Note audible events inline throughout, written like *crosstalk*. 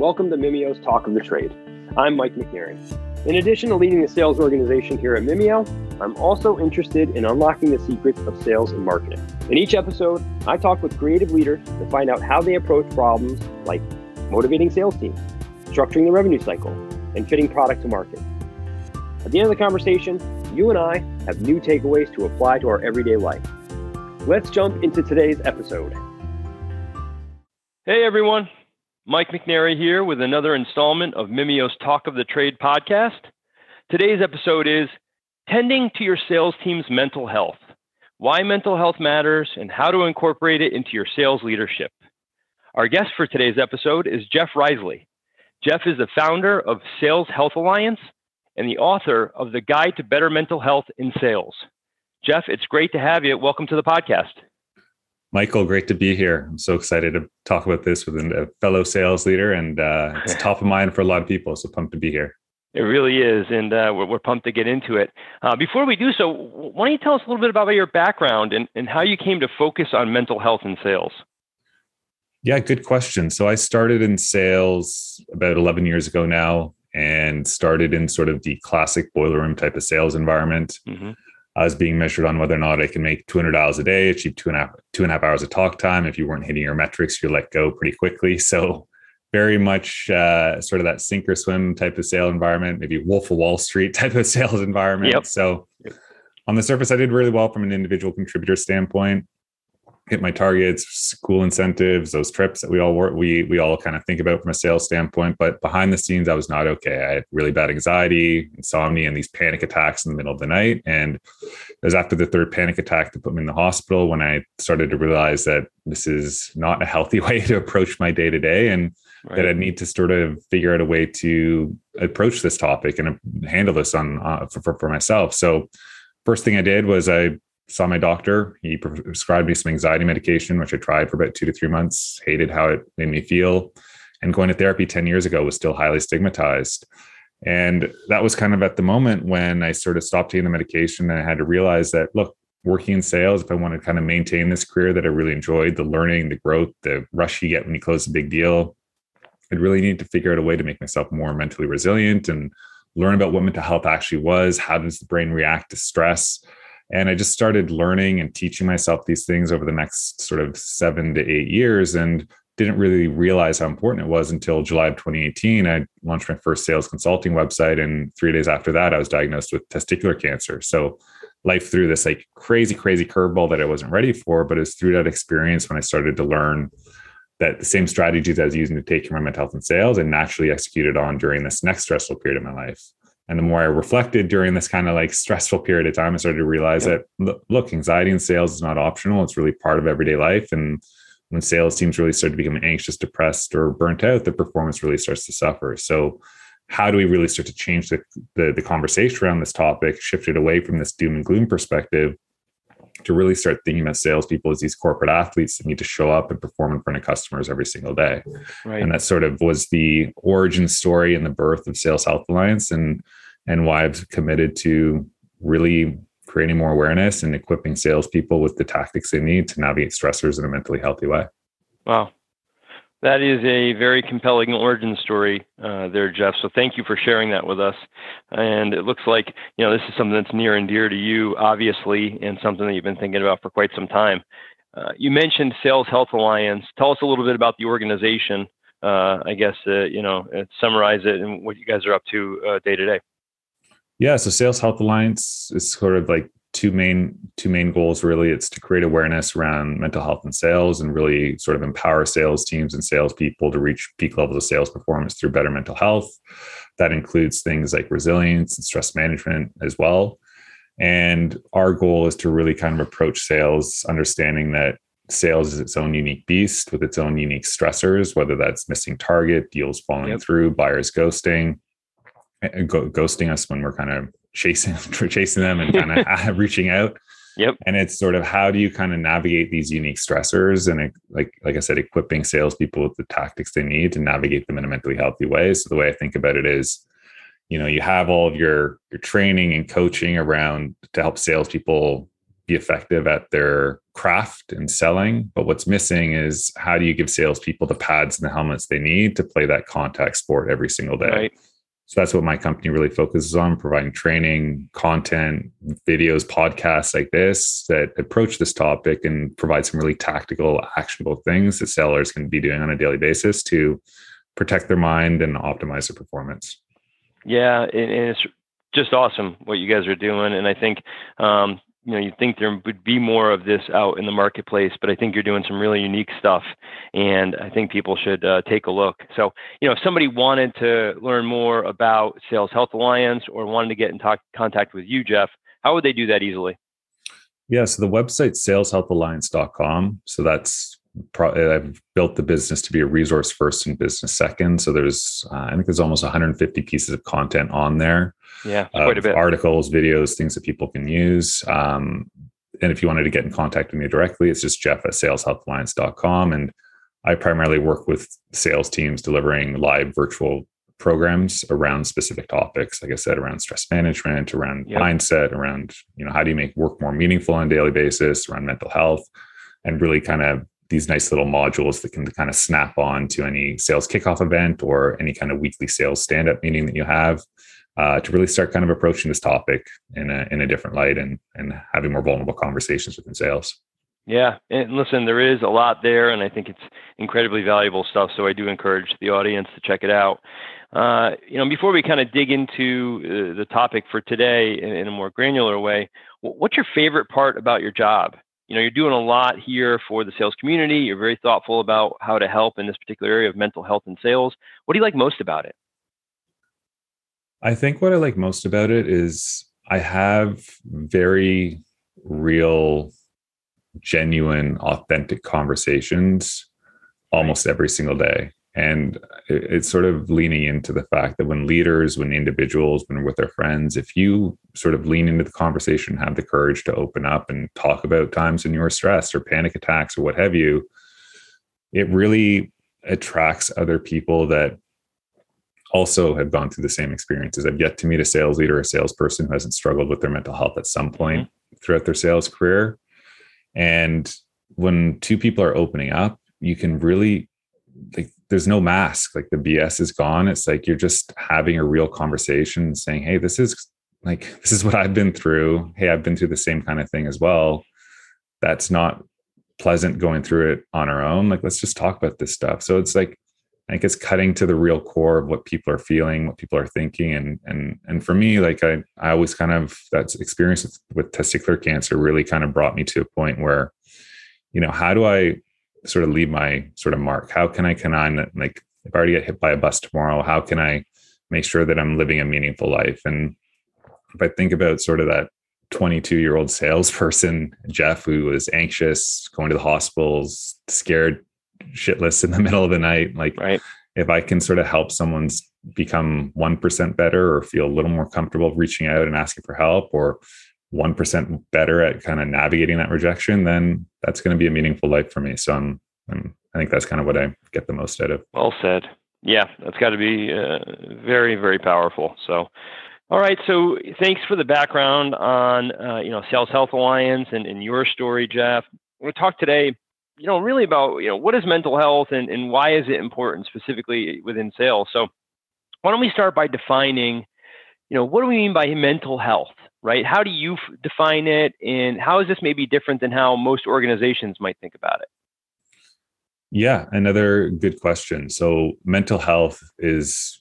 Welcome to Mimeo's Talk of the Trade. I'm Mike McNary. In addition to leading the sales organization here at Mimeo, I'm also interested in unlocking the secrets of sales and marketing. In each episode, I talk with creative leaders to find out how they approach problems like motivating sales teams, structuring the revenue cycle, and fitting product to market. At the end of the conversation, you and I have new takeaways to apply to our everyday life. Let's jump into today's episode. Hey everyone, Mike McNary here with another installment of Mimeo's Talk of the Trade podcast. Today's episode is Tending to Your Sales Team's Mental Health Why Mental Health Matters and How to Incorporate It into Your Sales Leadership. Our guest for today's episode is Jeff Riseley. Jeff is the founder of Sales Health Alliance and the author of The Guide to Better Mental Health in Sales. Jeff, it's great to have you. Welcome to the podcast. Michael, great to be here. I'm so excited to talk about this with a fellow sales leader, and uh, it's *laughs* top of mind for a lot of people. So pumped to be here. It really is, and uh, we're, we're, pumped to get into it. Uh, before we do so, why don't you tell us a little bit about your background and, and how you came to focus on mental health and sales? Yeah, good question. So I started in sales about 11 years ago now, and started in sort of the classic boiler room type of sales environment. Mm-hmm. I was being measured on whether or not I can make 200 dollars a day, achieve two and a half two and a half hours of talk time. If you weren't hitting your metrics, you're let go pretty quickly. *laughs* So very much uh, sort of that sink or swim type of sale environment, maybe Wolf of Wall Street *laughs* type of sales environment. Yep. So on the surface, I did really well from an individual contributor standpoint hit my targets, school incentives, those trips that we all work, we we all kind of think about from a sales standpoint. But behind the scenes, I was not okay. I had really bad anxiety, insomnia, and these panic attacks in the middle of the night. And it was after the third panic attack that put me in the hospital when I started to realize that this is not a healthy *laughs* way to approach my day to day, and right. that I need to sort of figure out a way to approach this topic and handle this on uh, for, for myself. So first thing I did was I saw my doctor. He prescribed me some anxiety medication, which I tried for about two to three months, hated how it made me feel. And going to therapy 10 years ago was still highly stigmatized. And that was kind of at the moment when I sort of stopped taking the medication and I had to realize that, look, working in sales, if I want to kind of maintain this career that I really enjoyed, the learning, the growth, the rush you get when you close a big deal, I'd really need to figure out a way to make myself more mentally resilient and learn about what mental health actually was. How does the brain react to stress? And I just started learning and teaching myself these things over the next sort of seven to eight years and didn't really realize how important it was until July of 2018. I launched my first sales consulting website. And three days after that, I was diagnosed with testicular cancer. So life threw this like crazy, crazy curveball that I wasn't ready for. But it was through that experience when I started to learn that the same strategies I was using to take care of my mental health and sales and naturally executed on during this next stressful period of my life. And the more I reflected during this kind of like stressful period of time, I started to realize yeah. that look, anxiety in sales is not optional. It's really part of everyday life. And when sales teams really start to become anxious, depressed, or burnt out, the performance really starts to suffer. So, how do we really start to change the, the, the conversation around this topic, shift it away from this doom and gloom perspective to really start thinking about salespeople as these corporate athletes that need to show up and perform in front of customers every single day. Right. And that sort of was the origin story and the birth of Sales Health Alliance and and why I've committed to really creating more awareness and equipping salespeople with the tactics they need to navigate stressors in a mentally healthy way. Wow. That is a very compelling origin story uh, there, Jeff. So thank you for sharing that with us. And it looks like you know this is something that's near and dear to you, obviously, and something that you've been thinking about for quite some time. Uh, you mentioned Sales Health Alliance. Tell us a little bit about the organization. Uh, I guess uh, you know, uh, summarize it and what you guys are up to uh, day to day. Yeah, so Sales Health Alliance is sort of like two main two main goals really. It's to create awareness around mental health and sales and really sort of empower sales teams and salespeople to reach peak levels of sales performance through better mental health. That includes things like resilience and stress management as well. And our goal is to really kind of approach sales understanding that sales is its own unique beast with its own unique stressors whether that's missing target deals falling yep. through buyers ghosting eh, ghosting us when we're kind of chasing *laughs* chasing them and kind of *laughs* *laughs* reaching out. Yep. And it's sort of how do you kind of navigate these unique stressors and like like I said, equipping salespeople with the tactics they need to navigate them in a mentally healthy way. So the way I think about it is, you know, you have all of your your training and coaching around to help salespeople be effective at their craft and selling. But what's missing is how do you give salespeople the pads and the helmets they need to play that contact sport every single day? Right. So that's what my company really focuses on providing training, content, videos, podcasts like this that approach this topic and provide some really tactical, actionable things that sellers can be doing on a daily basis to protect their mind and optimize their performance. Yeah, and it's just awesome what you guys are doing. And I think um, you know you think there would be more of this out in the marketplace but i think you're doing some really unique stuff and i think people should uh, take a look. So you know if somebody wanted to learn more about sales health alliance or wanted to get in talk, contact with you jeff how would they do that easily? Yeah so the website saleshealthalliance.com so that's I've built the business to be a resource first and business second. So there's, uh, I think there's almost 150 pieces of content on there. Yeah, quite a bit. Articles, videos, things that people can use. Um, and if you wanted to get in contact with me directly, it's just jeff at saleshealthalliance.com. And I primarily work with sales teams delivering live virtual programs around specific topics like i said around stress management around yep. mindset around you know how do you make work more meaningful on a daily basis around mental health and really kind of these nice little modules that can kind of snap on to any sales kickoff event or any kind of weekly sales stand up meeting that you have uh, to really start kind of approaching this topic in a, in a different light and, and having more vulnerable conversations within sales. Yeah. And listen, there is a lot there, and I think it's incredibly valuable stuff. So I do encourage the audience to check it out. Uh, you know, before we kind of dig into uh, the topic for today in, in a more granular way, what's your favorite part about your job? You know you're doing a lot here for the sales community. You're very thoughtful about how to help in this particular area of mental health and sales. What do you like most about it? I think what i like most about it is i have very real genuine authentic conversations almost every single day and it's sort of leaning into the fact that when leaders when individuals when with their friends if you sort of lean into the conversation have the courage to open up and talk about times when you were stressed or panic attacks or what have you it really attracts other people that also have gone through the same experiences i've yet to meet a sales leader or a salesperson who hasn't struggled with their mental health at some point mm-hmm. throughout their sales career and when two people are opening up you can really like there's no mask like the bs is gone. It's like you're just having a real conversation saying hey this is like this is what i've been through. Hey i've been through the same kind of thing as well. That's not pleasant going through it on our own. Like let's just talk about this stuff. So it's like i think it's cutting to the real core of what people are feeling what people are thinking and and and for me like i i always kind of that's experience with, with testicular cancer really kind of brought me to a point where you know how do i sort of leave my sort of mark? How can I can I like if I already get hit by a bus tomorrow, how can I make sure that I'm living a meaningful life? And if I think about sort of that 22 year old salesperson, Jeff, who was anxious, going to the hospitals, scared shitless in the *laughs* middle of the night, like right. if I can sort of help someone's become 1% better or feel a little more comfortable reaching out and asking for help or 1% better at kind of navigating that rejection, then that's going to be a meaningful life for me. So I'm, I'm, i think that's kind of what I get the most out of. Well said. Yeah, that's got to be uh, very, very powerful. So, all right. So thanks for the background on, uh, you know, Sales Health Alliance and, and your story, Jeff. We're going to talk today, you know, really about, you know, what is mental health and, and why is it important specifically within sales? So why don't we start by defining, you know, what do we mean by mental health? Right? How do you f- define it, and how is this maybe different than how most organizations might think about it? Yeah, another good question. So, mental health is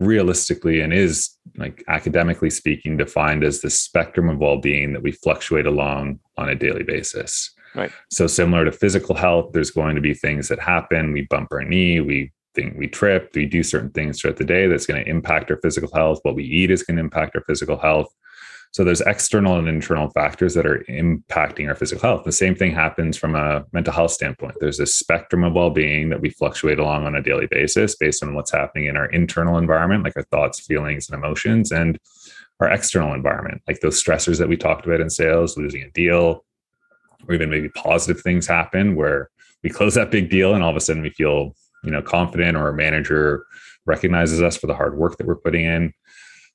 realistically and is like academically speaking defined as the spectrum of well-being that we fluctuate along on a daily basis. Right. So similar to physical health, there's going to be things that happen. We bump our knee, we think we trip, we do certain things throughout the day that's going to impact our physical health. What we eat is going to impact our physical health. So there's external and internal factors that are impacting our physical health. The same thing happens from a mental health standpoint. There's a spectrum of well-being that we fluctuate along on a daily basis based on what's happening in our internal environment, like our thoughts, feelings, and emotions, and our external environment, like those stressors that we talked about in sales, losing a deal, or even maybe positive things happen where we close that big deal and all of a sudden we feel, you know, confident or a manager recognizes us for the hard work that we're putting in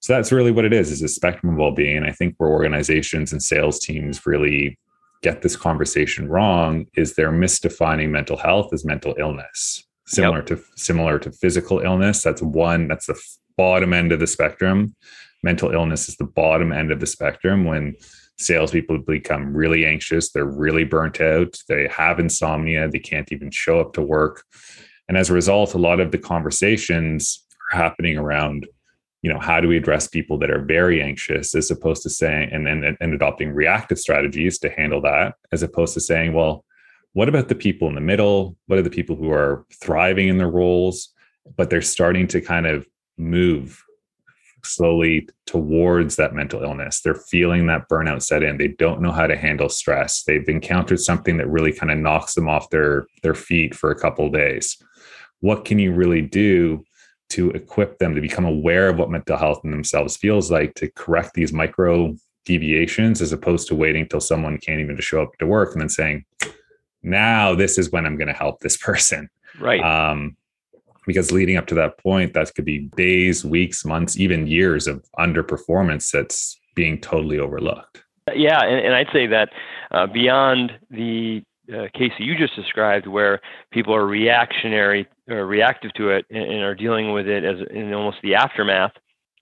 so that's really what it is is a spectrum of well-being. And i think where organizations and sales teams really get this conversation wrong is they're misdefining mental health as mental illness. Similar yep. to similar to physical illness that's one that's the bottom end of the spectrum. Mental illness is the bottom end of the spectrum. When salespeople become really anxious they're really burnt out they have insomnia they can't even show up to work. And as a result a lot of the conversations are happening around you know how do we address people that are very anxious as opposed to saying and, and and adopting reactive strategies to handle that as opposed to saying well what about the people in the middle? What are the people who are thriving in their roles but they're starting to kind of move slowly towards that mental illness? They're feeling that burnout set in. They don't know how to handle stress. They've encountered something that really kind of knocks them off their their feet for a couple days. What can you really do to equip them to become aware of what mental health in themselves feels like to correct these micro deviations as opposed to waiting till someone can't even show up to work and then saying now this is when i'm going to help this *laughs* person. Right. Um, because leading up to that point that could be days weeks months even years of underperformance that's being totally overlooked. Yeah and, and i'd say that uh, beyond the uh, case that you just described, where people are reactionary or reactive to it and, and are dealing with it as in almost the aftermath,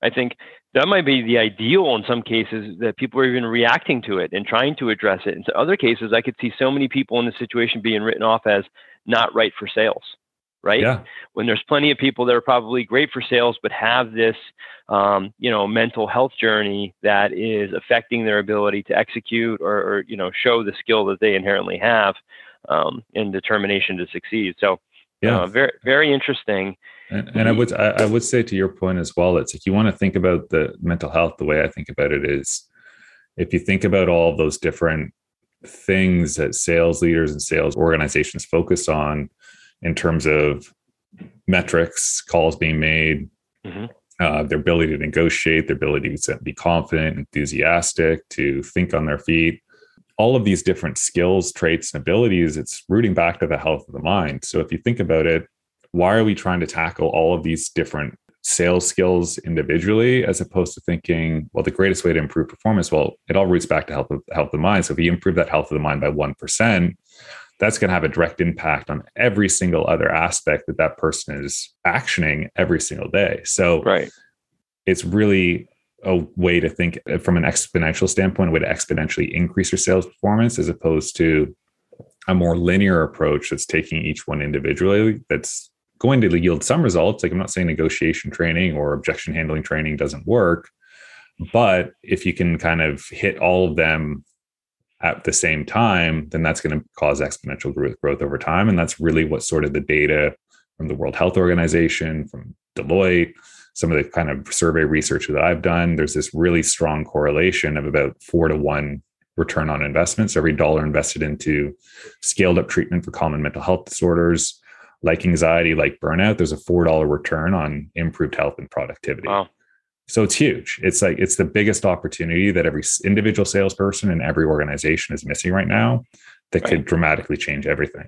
I think that might be the ideal in some cases that people are even reacting to it and trying to address it. In other cases, I could see so many people in the situation being written off as not right for sales right? Yeah. When there's plenty of people that are probably great for sales, but have this, um, you know, mental health journey that is affecting their ability to execute or, or you know, show the skill that they inherently have um, and determination to succeed. So, yeah, uh, very, very interesting. And, and I would, I, I would say to your point as well, it's like you want to think about the mental health. The way I think about it is, if you think about all those different things that sales leaders and sales organizations focus on in terms of metrics, calls being made, mm-hmm. uh, their ability to negotiate, their ability to be confident, enthusiastic, to think on their feet. All of these different skills, traits, and abilities, it's rooting back to the health of the mind. So if you think about it, why are we trying to tackle all of these different sales skills individually as opposed to thinking well the greatest way to improve performance well it all roots back to health of health of the mind so if you improve that health of the mind by 1% that's going to have a direct impact on every single other aspect that that person is actioning every single day. So, right. it's really a way to think uh, from an exponential standpoint, a way to exponentially increase your sales performance as opposed to a more linear approach that's taking each one individually that's going to yield some results. Like I'm not saying negotiation training or objection handling training doesn't work, but if you can kind of hit all of them at the same time, then that's going to cause exponential growth, growth over time. And that's really what sort of the data from the World Health Organization, from Deloitte, some of the kind of survey research that I've done, there's this really strong correlation of about four to one return on investment. So every dollar invested into scaled up treatment for common mental health disorders, like anxiety, like burnout, there's a $4 return on improved health and productivity. Wow. So it's huge. It's like it's the biggest opportunity that every individual salesperson and every organization is missing right now that right. could dramatically change everything.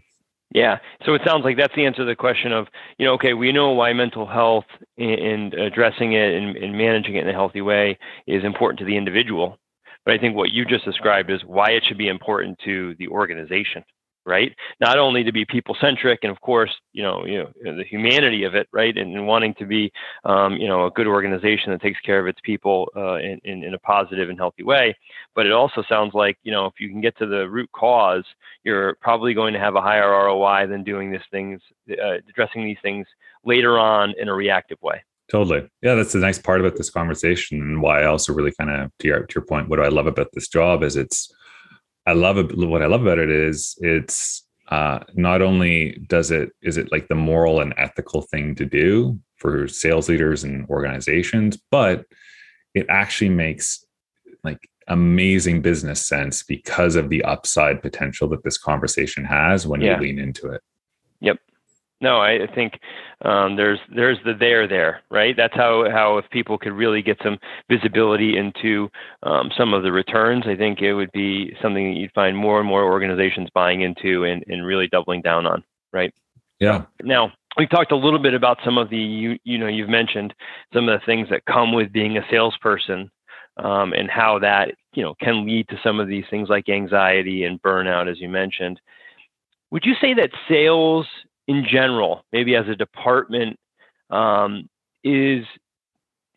Yeah. So it sounds like that's the answer to the question of, you know, okay, we know why mental health and addressing it and, and managing it in a healthy way is important to the individual. But I think what you just described is why it should be important to the organization right? Not only to be people centric, and of course, you know, you know, the humanity of it, right, and, and wanting to be, um, you know, a good organization that takes care of its people uh, in, in, in a positive and healthy way. But it also sounds like, you know, if you can get to the root cause, you're probably going to have a higher ROI than doing these things, uh, addressing these things later on in a reactive way. Totally. Yeah, that's the nice part about this conversation, and why I also really kind of to your to your point. What do I love about this job is it's I love it. What I love about it is it's uh, not only does it is it like the moral and ethical thing to do for sales leaders and organizations, but it actually makes like amazing business sense because of the upside potential that this conversation has when yeah. you lean into it. Yep. No, I think um, there's there's the there there, right? That's how how if people could really get some visibility into um, some of the returns, I think it would be something that you'd find more and more organizations buying into and, and really doubling down on, right? Yeah. Now, we've talked a little bit about some of the you, you know you've mentioned some of the things that come with being a salesperson um, and how that you know can lead to some of these things like anxiety and burnout as you mentioned would you say that sales in general maybe as a department um, is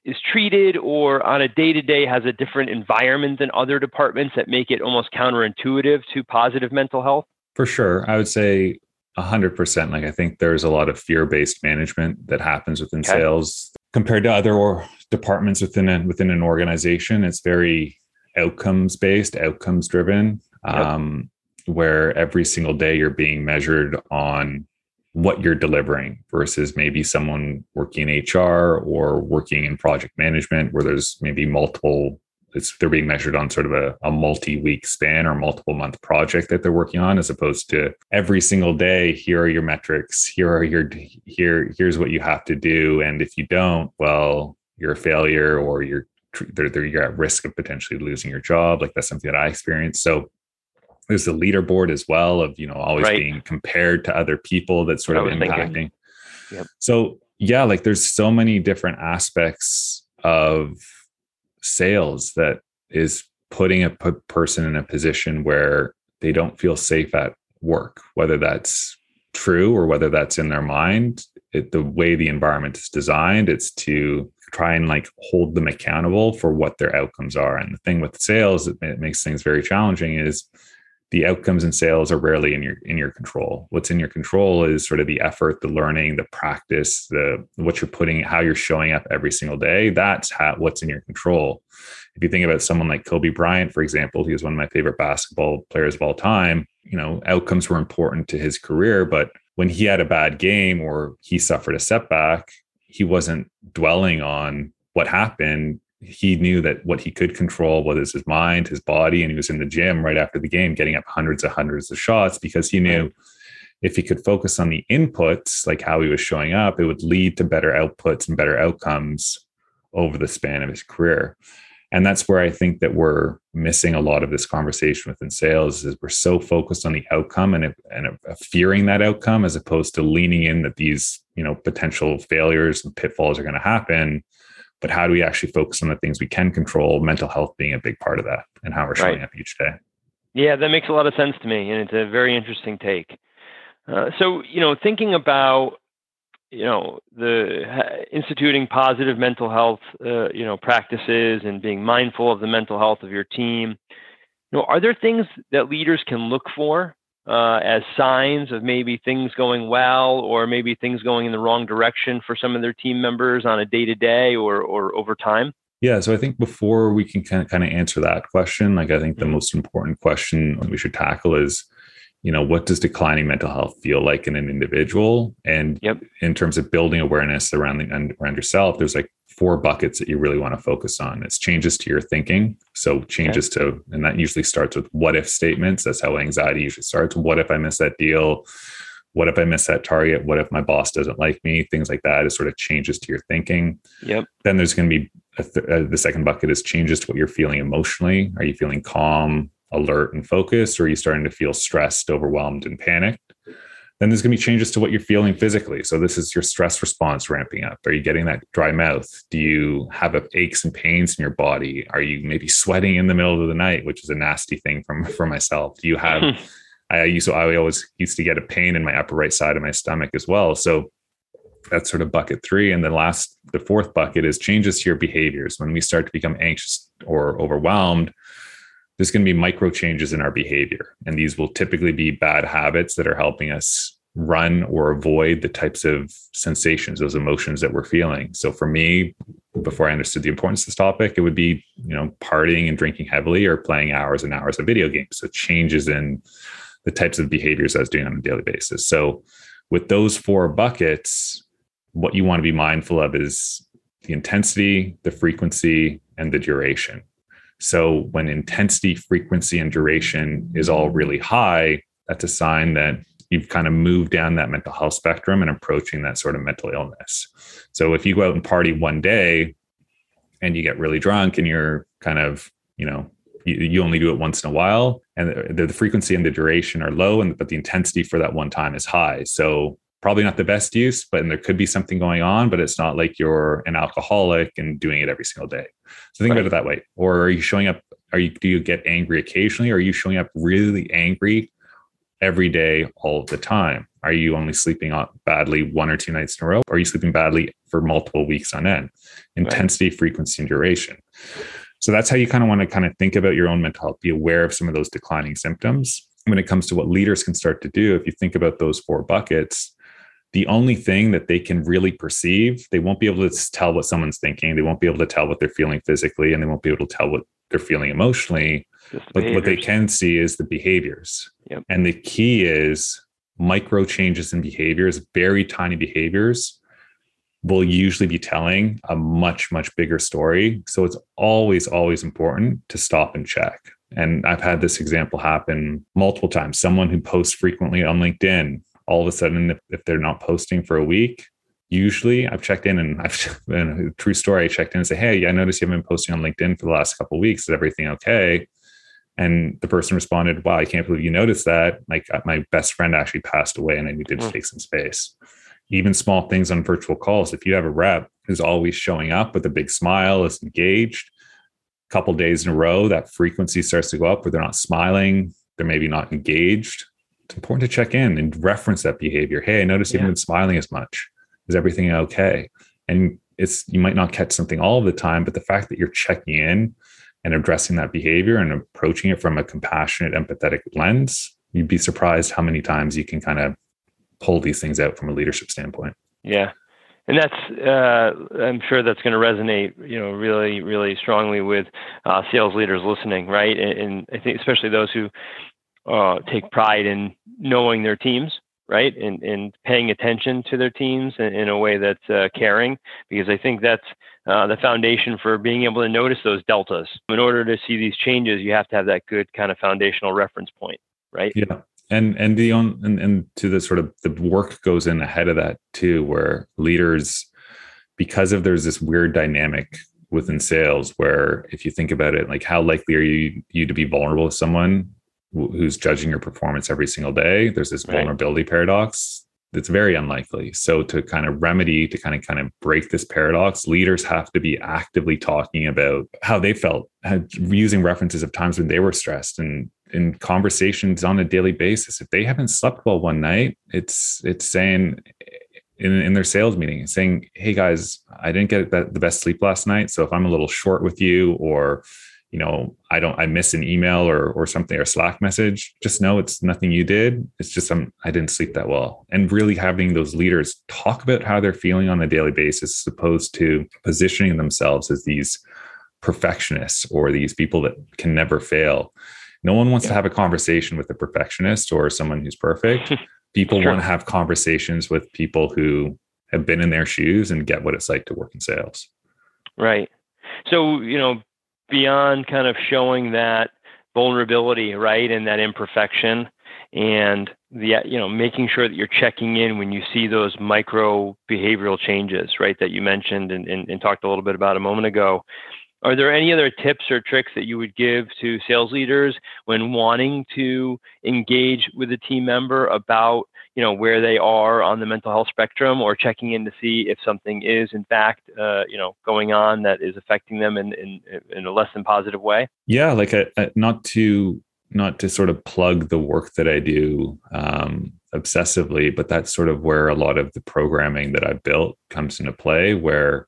is treated or on a day to day has a different environment than other departments that make it almost counterintuitive to positive mental health for sure i would say a hundred percent. Like I think there's a lot of fear-based management that happens within okay. sales compared to other or departments within a, within an organization. It's very outcomes based, outcomes driven, yep. um, where every single day you're being measured on what you're delivering versus maybe someone working in HR or working in project management where there's maybe multiple it's they're being measured on sort of a, a multi-week span or multiple month project that they're working on as opposed to every single day here are your metrics here are your here here's what you have to do. And if you don't well you're a failure or you're they're, they're, you're at risk of potentially losing your job. Like that's something that i experienced. So there's the leaderboard as well of you know always right. being compared to other people that's sort of impacting yep. so yeah like there's so many different aspects of sales that is putting a person in a position where they don't feel safe at work, whether that's true or whether that's in their mind. It, the way the environment is designed, it's to try and like hold them accountable for what their outcomes are. And the thing with sales it makes things very challenging is the outcomes and sales are rarely in your in your control. What's in your control is sort of the effort, the learning, the practice, the what you're putting, how you're showing up every single day. That's how, what's in your control. If you think about someone like Kobe Bryant, for example, he was one of my favorite basketball players of all time. You know, outcomes were important to his career, but when he had a bad game or he suffered a setback, he wasn't dwelling on what happened he knew that what he could control was his mind, his body, and he was in the gym right after the game, getting up hundreds of hundreds of shots because he knew if he could focus on the inputs, like how he was showing up, it would lead to better outputs and better outcomes over the span of his career. And that's where I think that we're missing a lot of this conversation within sales is we're so focused on the outcome and, and fearing that outcome as opposed to leaning in that these, you know, potential failures and pitfalls are going to happen but how do we actually focus on the things we can control mental health being a big part of that and how we're showing right. up each day yeah that makes a lot of sense to me and it's a very interesting take uh, so you know thinking about you know the uh, instituting positive mental health uh, you know practices and being mindful of the mental health of your team you know are there things that leaders can look for uh, as signs of maybe things going well or maybe things going in the wrong direction for some of their team members on a day to day or or over time? Yeah, so I think before we can kind of, kind of answer that question, like I think the mm-hmm. most important question we should tackle is, you know, what does declining mental health feel like in an individual? And yep. in terms of building awareness around the around yourself, there's like four buckets that you really want to focus on. It's changes to your thinking. So changes okay. to, and that usually starts with what if statements. That's how anxiety usually starts. What if I miss that deal? What if I miss that target? What if my boss doesn't like me? Things like that is sort of changes to your thinking. Yep. Then there's going to be th- uh, the second bucket is changes to what you're feeling emotionally. Are you feeling calm, alert, and focused? Or are you starting to feel stressed, overwhelmed, and panicked? Then there's going to be changes to what you're feeling physically. So this is your stress response ramping up. Are you getting that dry mouth? Do you have aches and pains in your body? Are you maybe sweating in the middle of the night, which is a nasty thing from *laughs* for myself? Do you have hmm. I used to I always used to get a pain in my upper right side of my stomach as well. So that's sort of bucket three. And the last, the fourth bucket is changes to your behaviors. When we start to become anxious or overwhelmed, there's going to be micro changes in our behavior. And these will typically be bad habits that are helping us run or avoid the types of sensations, those emotions that we're feeling. So for me, before I understood the importance of this topic, it would be, you know, partying and drinking heavily or playing hours and hours of video games. So changes in the types of behaviors I was doing on a daily basis. So with those four buckets, what you want to be mindful of is the intensity, the frequency, and the duration. So when intensity, frequency, and duration is all really high, that's a sign that you've kind of moved down that mental health spectrum and approaching that sort of mental illness. So if you go out and party one day and you get really drunk and you're kind of, you know, you, only do it once in a while and the, the frequency and the duration are low and but the intensity for that one time is high. So probably not the best use, but there could be something going on, but it's not like you're an alcoholic and doing it every single day. So think right. about it that way. Or are you showing up? Are you do you get angry occasionally? Or are you showing up really angry every day, all the time? Are you only sleeping badly one or two nights in a row? Or are you sleeping badly for multiple weeks on end? Intensity, right. frequency, and duration. So that's how you kind of want to kind of think about your own mental health, be aware of some of those declining symptoms. When it comes to what leaders can start to do, if you think about those four buckets, the only thing that they can really perceive, they won't be able to tell what someone's thinking. They won't be able to tell what they're feeling physically, and they won't be able to tell what they're feeling emotionally. But what they can see is the behaviors. Yep. And the key is micro changes in behaviors, very tiny behaviors will usually be telling a much, much bigger story. So it's always, always important to stop and check. And I've had this example happen multiple times. Someone who posts frequently on LinkedIn all of a sudden, if, if they're not posting for a week, usually I've checked in and I've *laughs* been a true story. I checked in and say, Hey, I noticed you haven't been posting on LinkedIn for the last couple of weeks. Is everything okay? And the person responded, Wow, I can't believe you noticed that. Like uh, my best friend actually passed away and I needed to hmm. take some space. Even small things on virtual calls. If you have a rep who's always showing up with a big smile, is engaged, a couple days in a row, that frequency starts to go up where they're not smiling, they're maybe not engaged it's important to check in and reference that behavior. Hey, I noticed you haven't been smiling as much. Is everything okay? And it's you might not catch something all of the time, but the fact that you're checking in and addressing that behavior and approaching it from a compassionate, empathetic lens, you'd be surprised how many times you can kind of pull these things out from a leadership standpoint. Yeah. And that's, uh, I'm sure that's going to resonate, you know, really, really strongly with uh, sales leaders listening, right? And, and I think especially those who uh, take pride in knowing their teams, right, and, and paying attention to their teams in, in a way that's uh, caring, because I think that's uh, the foundation for being able to notice those deltas. In order to see these changes, you have to have that good kind of foundational reference point, right? Yeah. And and the on and, and to the sort of the work goes in ahead of that too, where leaders, because of there's this weird dynamic within sales where if you think about it like how likely are you you to be vulnerable to someone who's judging your performance every single day there's this vulnerability right. paradox that's very unlikely so to kind of remedy to kind of kind of break this paradox leaders have to be actively talking about how they felt using references of times when they were stressed and in conversations on a daily basis if they haven't slept well one night it's it's saying in, in their sales meeting saying hey guys i didn't get the best sleep last night so if i'm a little short with you or you know i don't i miss an email or or something or slack message. Just know it's nothing you did. It's just I'm, i didn't sleep that well. And really having those leaders talk about how they're feeling on a daily basis as opposed to positioning themselves as these perfectionists or these people that can never fail. No one wants yeah. to have a conversation with a perfectionist or someone who's perfect. *laughs* People want to have conversations with people who have been in their shoes and get what it's like to work in sales. Right. So you know beyond kind of showing that vulnerability, right, and that imperfection, and the you know making sure that you're checking in when you see those micro behavioral changes, right, that you mentioned and, and, and talked a little bit about a moment ago. Are there any other tips or tricks that you would give to sales leaders when wanting to engage with a team member about you know where they are on the mental health spectrum or checking in to see if something is in fact uh, you know going on that is affecting them in in, in a less than positive way? Yeah like a, a, not to not to sort of plug the work that i do um, obsessively but that's sort of where a lot of the programming that i've built comes into play where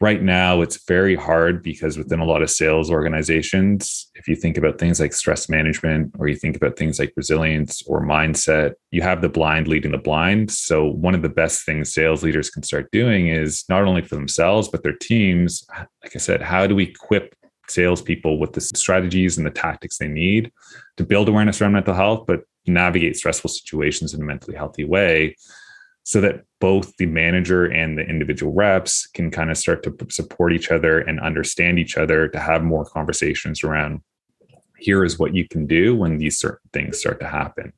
right now it's very hard because within a lot of sales organizations if you think about things like stress management or you think about things like resilience or mindset you have the blind leading the blind. So one of the best things sales leaders can start doing is not only for themselves but their teams like i said how do we equip salespeople with the strategies and the tactics they need to build awareness around mental health but navigate stressful situations in a mentally healthy way so that both the manager and the individual reps can kind of start to support each other and understand each other to have more conversations around here is what you can do when these certain things start to happen.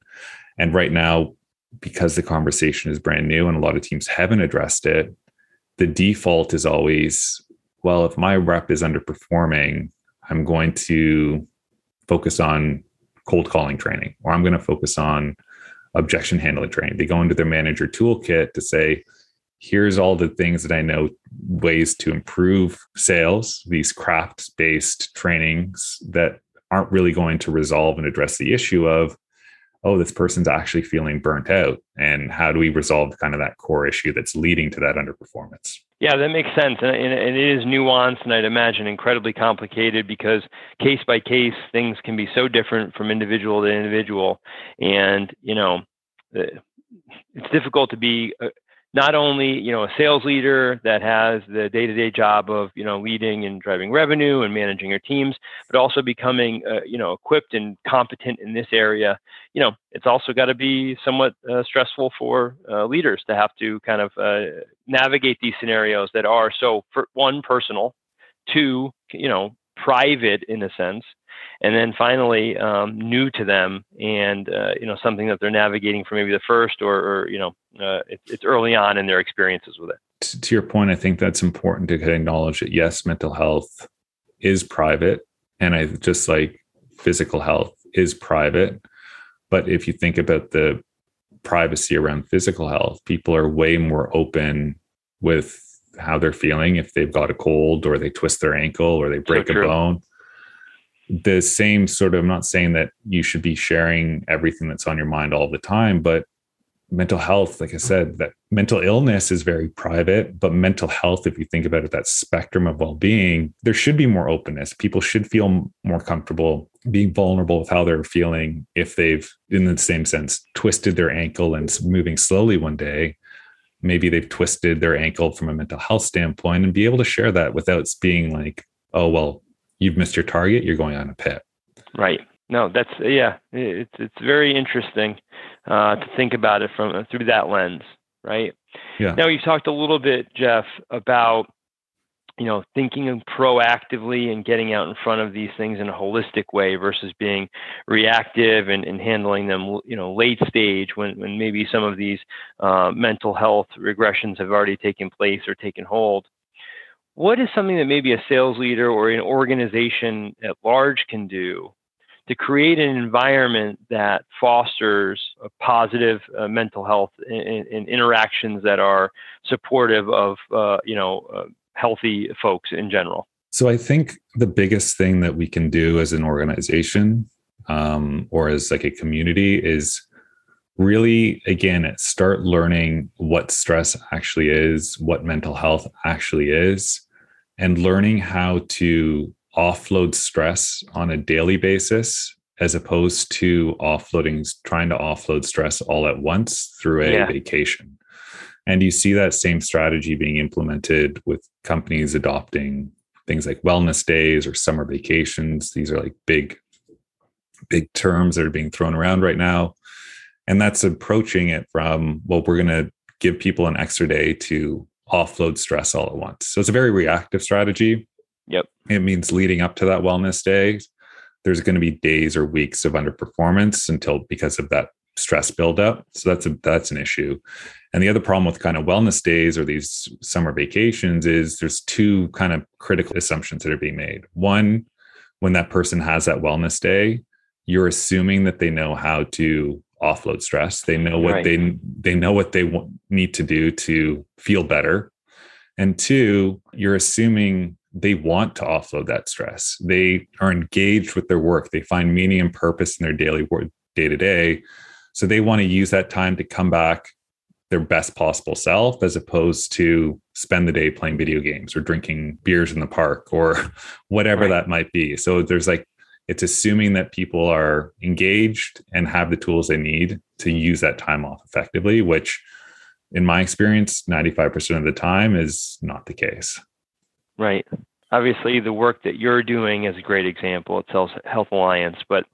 And right now, because the conversation is brand new and a lot of teams haven't addressed it, the default is always well, if my rep is underperforming, I'm going to focus on cold calling training or I'm going to focus on objection handling training. They go into their manager toolkit to say, here's all the things that I know ways to improve sales, these craft based trainings that aren't really going to resolve and address the issue of, oh, this person's actually feeling burnt out. And how do we resolve kind of that core issue that's leading to that underperformance? Yeah, that makes sense. And, it is nuanced and I'd imagine incredibly complicated because case by case, things can be so different from individual to individual. And, you know, it's difficult to be uh, not only you know a sales leader that has the day-to-day job of you know leading and driving revenue and managing your teams but also becoming uh, you know equipped and competent in this area you know it's also got to be somewhat uh, stressful for uh, leaders to have to kind of uh, navigate these scenarios that are so for one personal two you know private in a sense and then finally um, new to them and uh, you know something that they're navigating for maybe the first or, or you know uh, it, it's early on in their experiences with it. To, to your point i think that's important to acknowledge that yes mental health is private and i just like physical health is private but if you think about the privacy around physical health people are way more open with how they're feeling if they've got a cold or they twist their ankle or they break so a bone the same sort of I'm not saying that you should be sharing everything that's on your mind all the time, but mental health, like I said, that mental illness is very private, but mental health, if you think about it, that spectrum of well-being, there should be more openness. People should feel more comfortable being vulnerable with how they're feeling if they've, in the same sense, twisted their ankle and moving slowly one day. Maybe they've twisted their ankle from a mental health standpoint and be able to share that without being like, oh, well, you've missed your target, you're going on a pit. Right. No, that's yeah. It's it's very interesting uh, to think about it from through that lens, right? Yeah. Now you've talked a little bit, Jeff, about you know thinking proactively and getting out in front of these things in a holistic way versus being reactive and, and handling them you know late stage when, when maybe some of these uh, mental health regressions have already taken place or taken hold what is something that maybe a sales leader or an organization at large can do to create an environment that fosters a positive uh, mental health and, interactions that are supportive of uh, you know uh, healthy folks in general? So i think the biggest thing that we can do as an organization um, or as like a community is really again start learning what stress actually is what mental health actually is and learning how to offload stress on a daily basis as opposed to offloading trying to offload stress all at once through a yeah. vacation. And you see that same strategy being implemented with companies adopting things like wellness days or summer vacations. These are like big big terms that are being thrown around right now and that's approaching it from well we're going to give people an extra day to offload stress all at once. So it's a very reactive strategy. Yep. It means leading up to that wellness day there's going to be days or weeks of underperformance until because of that stress buildup. So that's a that's an issue. And the other problem with kind of wellness days or these summer vacations is there's two kind of critical assumptions that are being made. One when that person has that wellness day you're assuming that they know how to offload stress. They know what right. they they know what they want, need to do to feel better. And two, you're assuming they want to offload that stress. They are engaged with their work. They find meaning and purpose in their daily work day to day. So they want to use that time to come back their best possible self as opposed to spend the day playing video games or drinking beers in the park or *laughs* whatever right. that might be. So there's like it's assuming that people are engaged and have the tools they need to use that time off effectively, which in my experience, 95% of the time is not the case. Right. Obviously, the work that you're doing is a great example. It's Health Alliance, but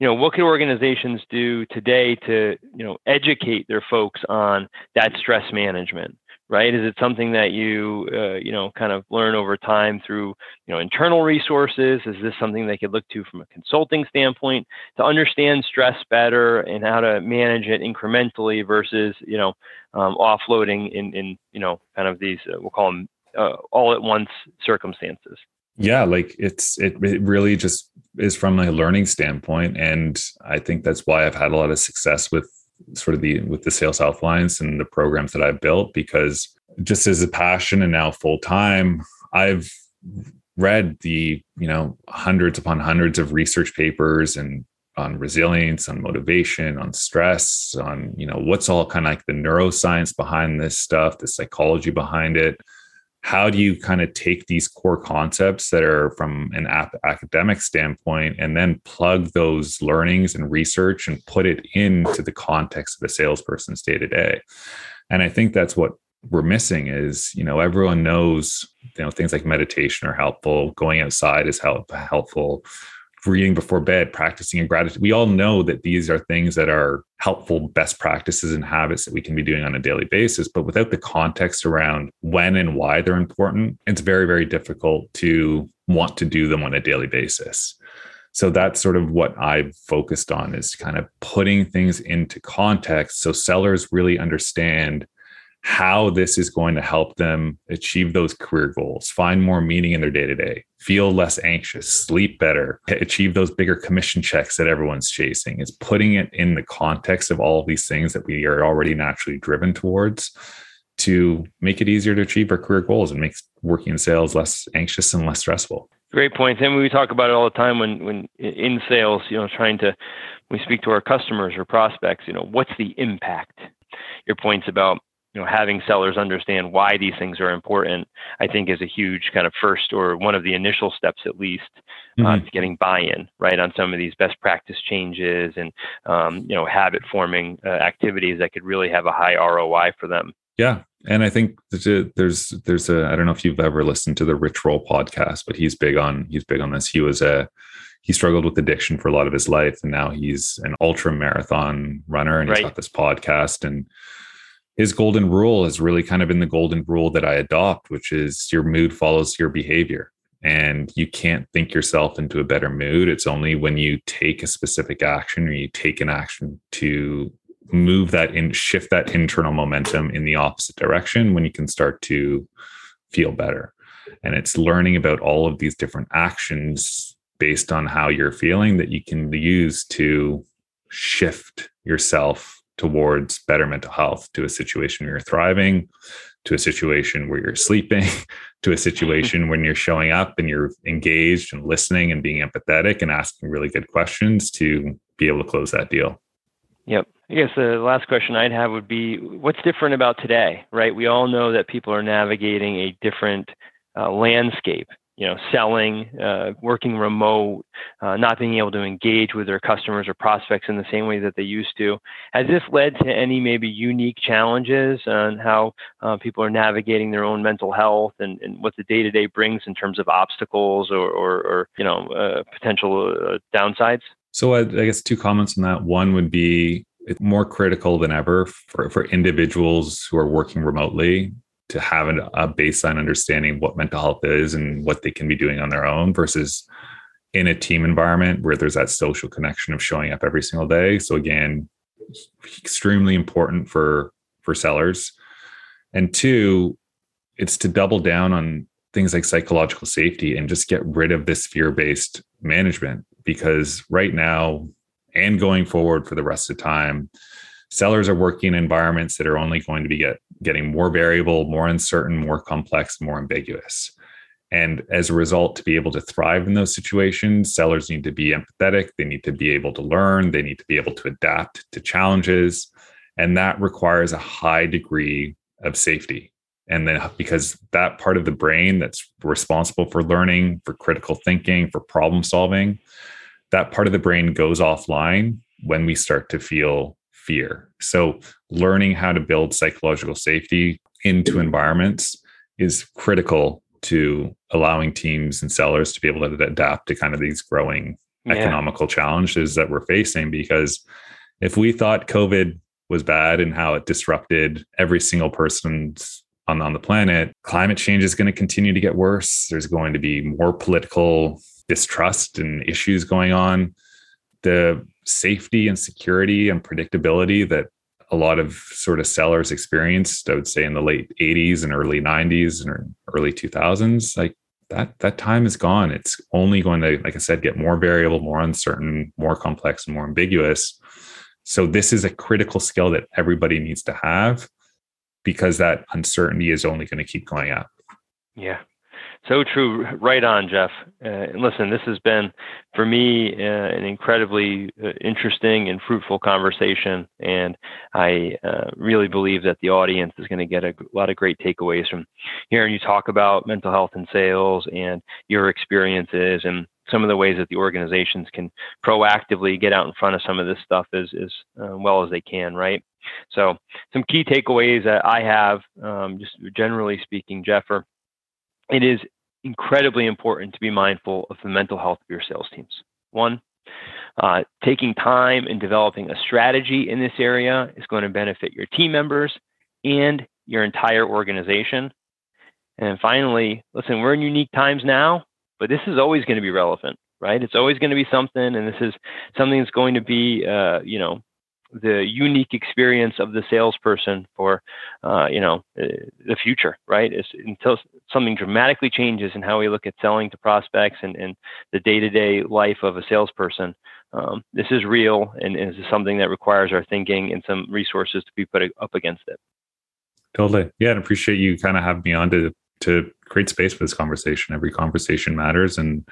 you know, what can organizations do today to you know educate their folks on that stress management? Right? Is it something that you, uh, you know, kind of learn over time through, you know, internal resources? Is this something they could look to from a consulting standpoint to understand stress better and how to manage it incrementally versus, you know, um, offloading in, in, you know, kind of these, uh, we'll call them uh, all at once circumstances? Yeah, like it's it, it really just is from a learning standpoint, and I think that's why I've had a lot of success with sort of the with the sales health alliance and the programs that i've built because just as a passion and now full time i've read the you know hundreds upon hundreds of research papers and on resilience on motivation on stress on you know what's all kind of like the neuroscience behind this stuff the psychology behind it how do you kind of take these core concepts that are from an ap- academic standpoint and then plug those learnings and research and put it into the context of a salesperson's day to day and i think that's what we're missing is you know everyone knows you know things like meditation are helpful going outside is help, helpful reading before bed, practicing in gratitude. We all know that these are things that are helpful best practices and habits that we can be doing on a daily basis. But without the context around when and why they're important, it's very, very difficult to want to do them on a daily basis. So that's sort of what I've focused on is kind of putting things into context so sellers really understand how this is going to help them achieve those career goals, find more meaning in their day to day, feel less anxious, sleep better, achieve those bigger commission checks that everyone's chasing. Is putting it in the context of all of these things that we are already naturally driven towards to make it easier to achieve our career goals and makes working in sales less anxious and less stressful. Great points. And we talk about it all the time when when in sales, you know, trying to we speak to our customers or prospects, you know, what's the impact? Your points about you know having sellers understand why these things are important i think is a huge kind of first or one of the initial steps at least uh, mm-hmm. uh, to getting buy-in right on some of these best practice changes and um, you know habit forming uh, activities that could really have a high roi for them. Yeah and i think there's a, there's there's a i don't know if you've ever listened to the rich roll podcast but he's big on he's big on this. He was a he struggled with addiction for a lot of his life and now he's an ultra marathon runner and he's got this podcast and his golden rule has really kind of been the golden rule that I adopt, which is your mood follows your behavior. And you can't think yourself into a better mood. It's only when you take a specific action or you take an action to move that in, shift that internal momentum in the opposite direction when you can start to feel better. And it's learning about all of these different actions based on how you're feeling that you can use to shift yourself towards better mental health to a situation where you're thriving to a situation where you're sleeping *laughs* to a situation when you're showing up and you're engaged and listening and being empathetic and asking really good questions to be able to close that deal. Yep. I guess the last question i'd have would be what's different about today right? We all know that people are navigating a different uh, landscape you know, selling, uh, working remote, uh, not being able to engage with their customers or prospects in the same way that they used to. Has this led to any maybe unique challenges on how uh, people are navigating their own mental health and, and what the day to day brings in terms of obstacles or, or, or you know, uh, potential uh, downsides? So I, I guess two comments on that. One would be it's more critical than ever for, for individuals who are working remotely to have an, a baseline understanding what mental health is and what they can be doing on their own versus in a team environment where there's that social connection of showing up every single day. So again extremely important for for sellers. And two it's to double down on things like psychological safety and just get rid of this fear-based management because right now and going forward for the rest of the time sellers are working in environments that are only going to be get, getting more variable, more uncertain, more complex, more ambiguous. And as a result, to be able to thrive in those situations, sellers need to be empathetic. They need to be able to learn. They need to be able to adapt to challenges. And that requires a high degree of safety. And then, because that part of the brain that's responsible for learning, for critical thinking, for problem solving, that part of the brain goes offline when we start to feel fear. So, learning how to build psychological safety into environments is critical to allowing teams and sellers to be able to adapt to kind of these growing yeah. economical challenges that we're facing. Because if we thought COVID was bad and how it disrupted every single person's on, on the planet, climate change is going to continue to get worse. There's going to be more political distrust and issues going on. The safety and security and predictability that a lot of sort of sellers experienced, I would say in the late 80s and early 90s and er, early 2000s, like that that time is gone. It's only going to, like I said, get more variable, more uncertain, more complex, and more ambiguous. So this is a critical skill that everybody needs to have because that uncertainty is only going to keep going up. Yeah. So true. Right on, Jeff. Uh, and listen, this has been for me uh, an incredibly uh, interesting and fruitful conversation. And I uh, really believe that the audience is going to get a lot of great takeaways from hearing you talk about mental health and sales and your experiences and some of the ways that the organizations can proactively get out in front of some of this stuff as, as uh, well as they can, right? So, some key takeaways that I have, um, just generally speaking, Jeff, are it is incredibly important to be mindful of the mental health of your sales teams. One, uh, taking time and developing a strategy in this area is going to benefit your team members and your entire organization. And finally, listen, we're in unique times now, but this is always going to be relevant, right? It's always going to be something, and this is something that's going to be, uh, you know, the unique experience of the salesperson for uh, you know uh, the future right? It's until something dramatically changes in how we look at selling to prospects and, and the day-to-day life of a salesperson um, this is real and, and this is something that requires our thinking and some resources to be put up against it. Totally. Yeah and appreciate you kind of having me on to to create space for this conversation. Every conversation matters and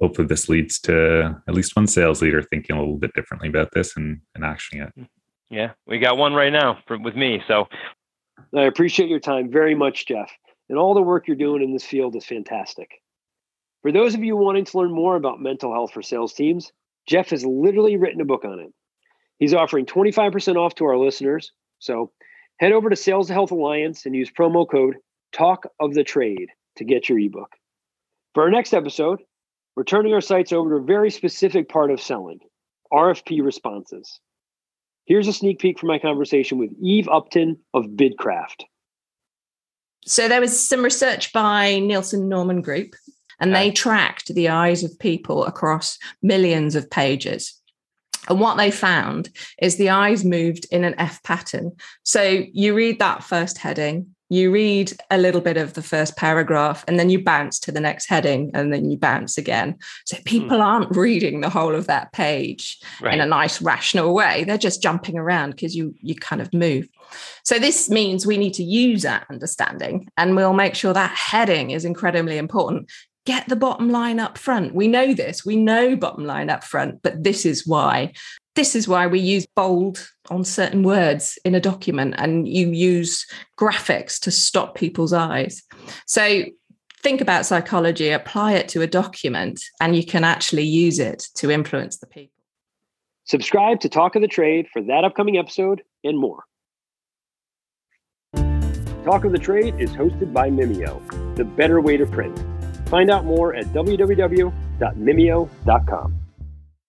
hopefully this leads to at least one sales leader thinking a little bit differently about this and, and actioning it. Yeah, we got one right now for, with me. So I appreciate your time very much, Jeff. And all the work you're doing in this field is fantastic. For those of you wanting to learn more about mental health for sales teams, Jeff has literally written a book on it. He's offering 25% off to our listeners. So head over to Sales Health Alliance and use promo code Talk of the Trade to get your ebook. For our next episode, we're turning our sights over to a very specific part of selling RFP responses. Here's a sneak peek from my conversation with Eve Upton of Bidcraft. So there was some research by Nielsen Norman Group, and they tracked the eyes of people across millions of pages. And what they found is the eyes moved in an F pattern. So you read that first heading, you read a little bit of the first paragraph and then you bounce to the next heading and then you bounce again. So hmm. people aren't reading the whole of that page right. in a nice rational way. They're just jumping around because you you kind of move. So this means we need to use that understanding and we'll make sure that heading is incredibly important. Get the bottom line up front. We know this. We know bottom line up front, but this is why. This is why we use bold on certain words in a document and you use graphics to stop people's eyes. So think about psychology, apply it to a document, and you can actually use it to influence the people. Subscribe to Talk of the Trade for that upcoming episode and more. Talk of the Trade is hosted by Mimeo, the better way to print. Find out more at www.mimeo.com.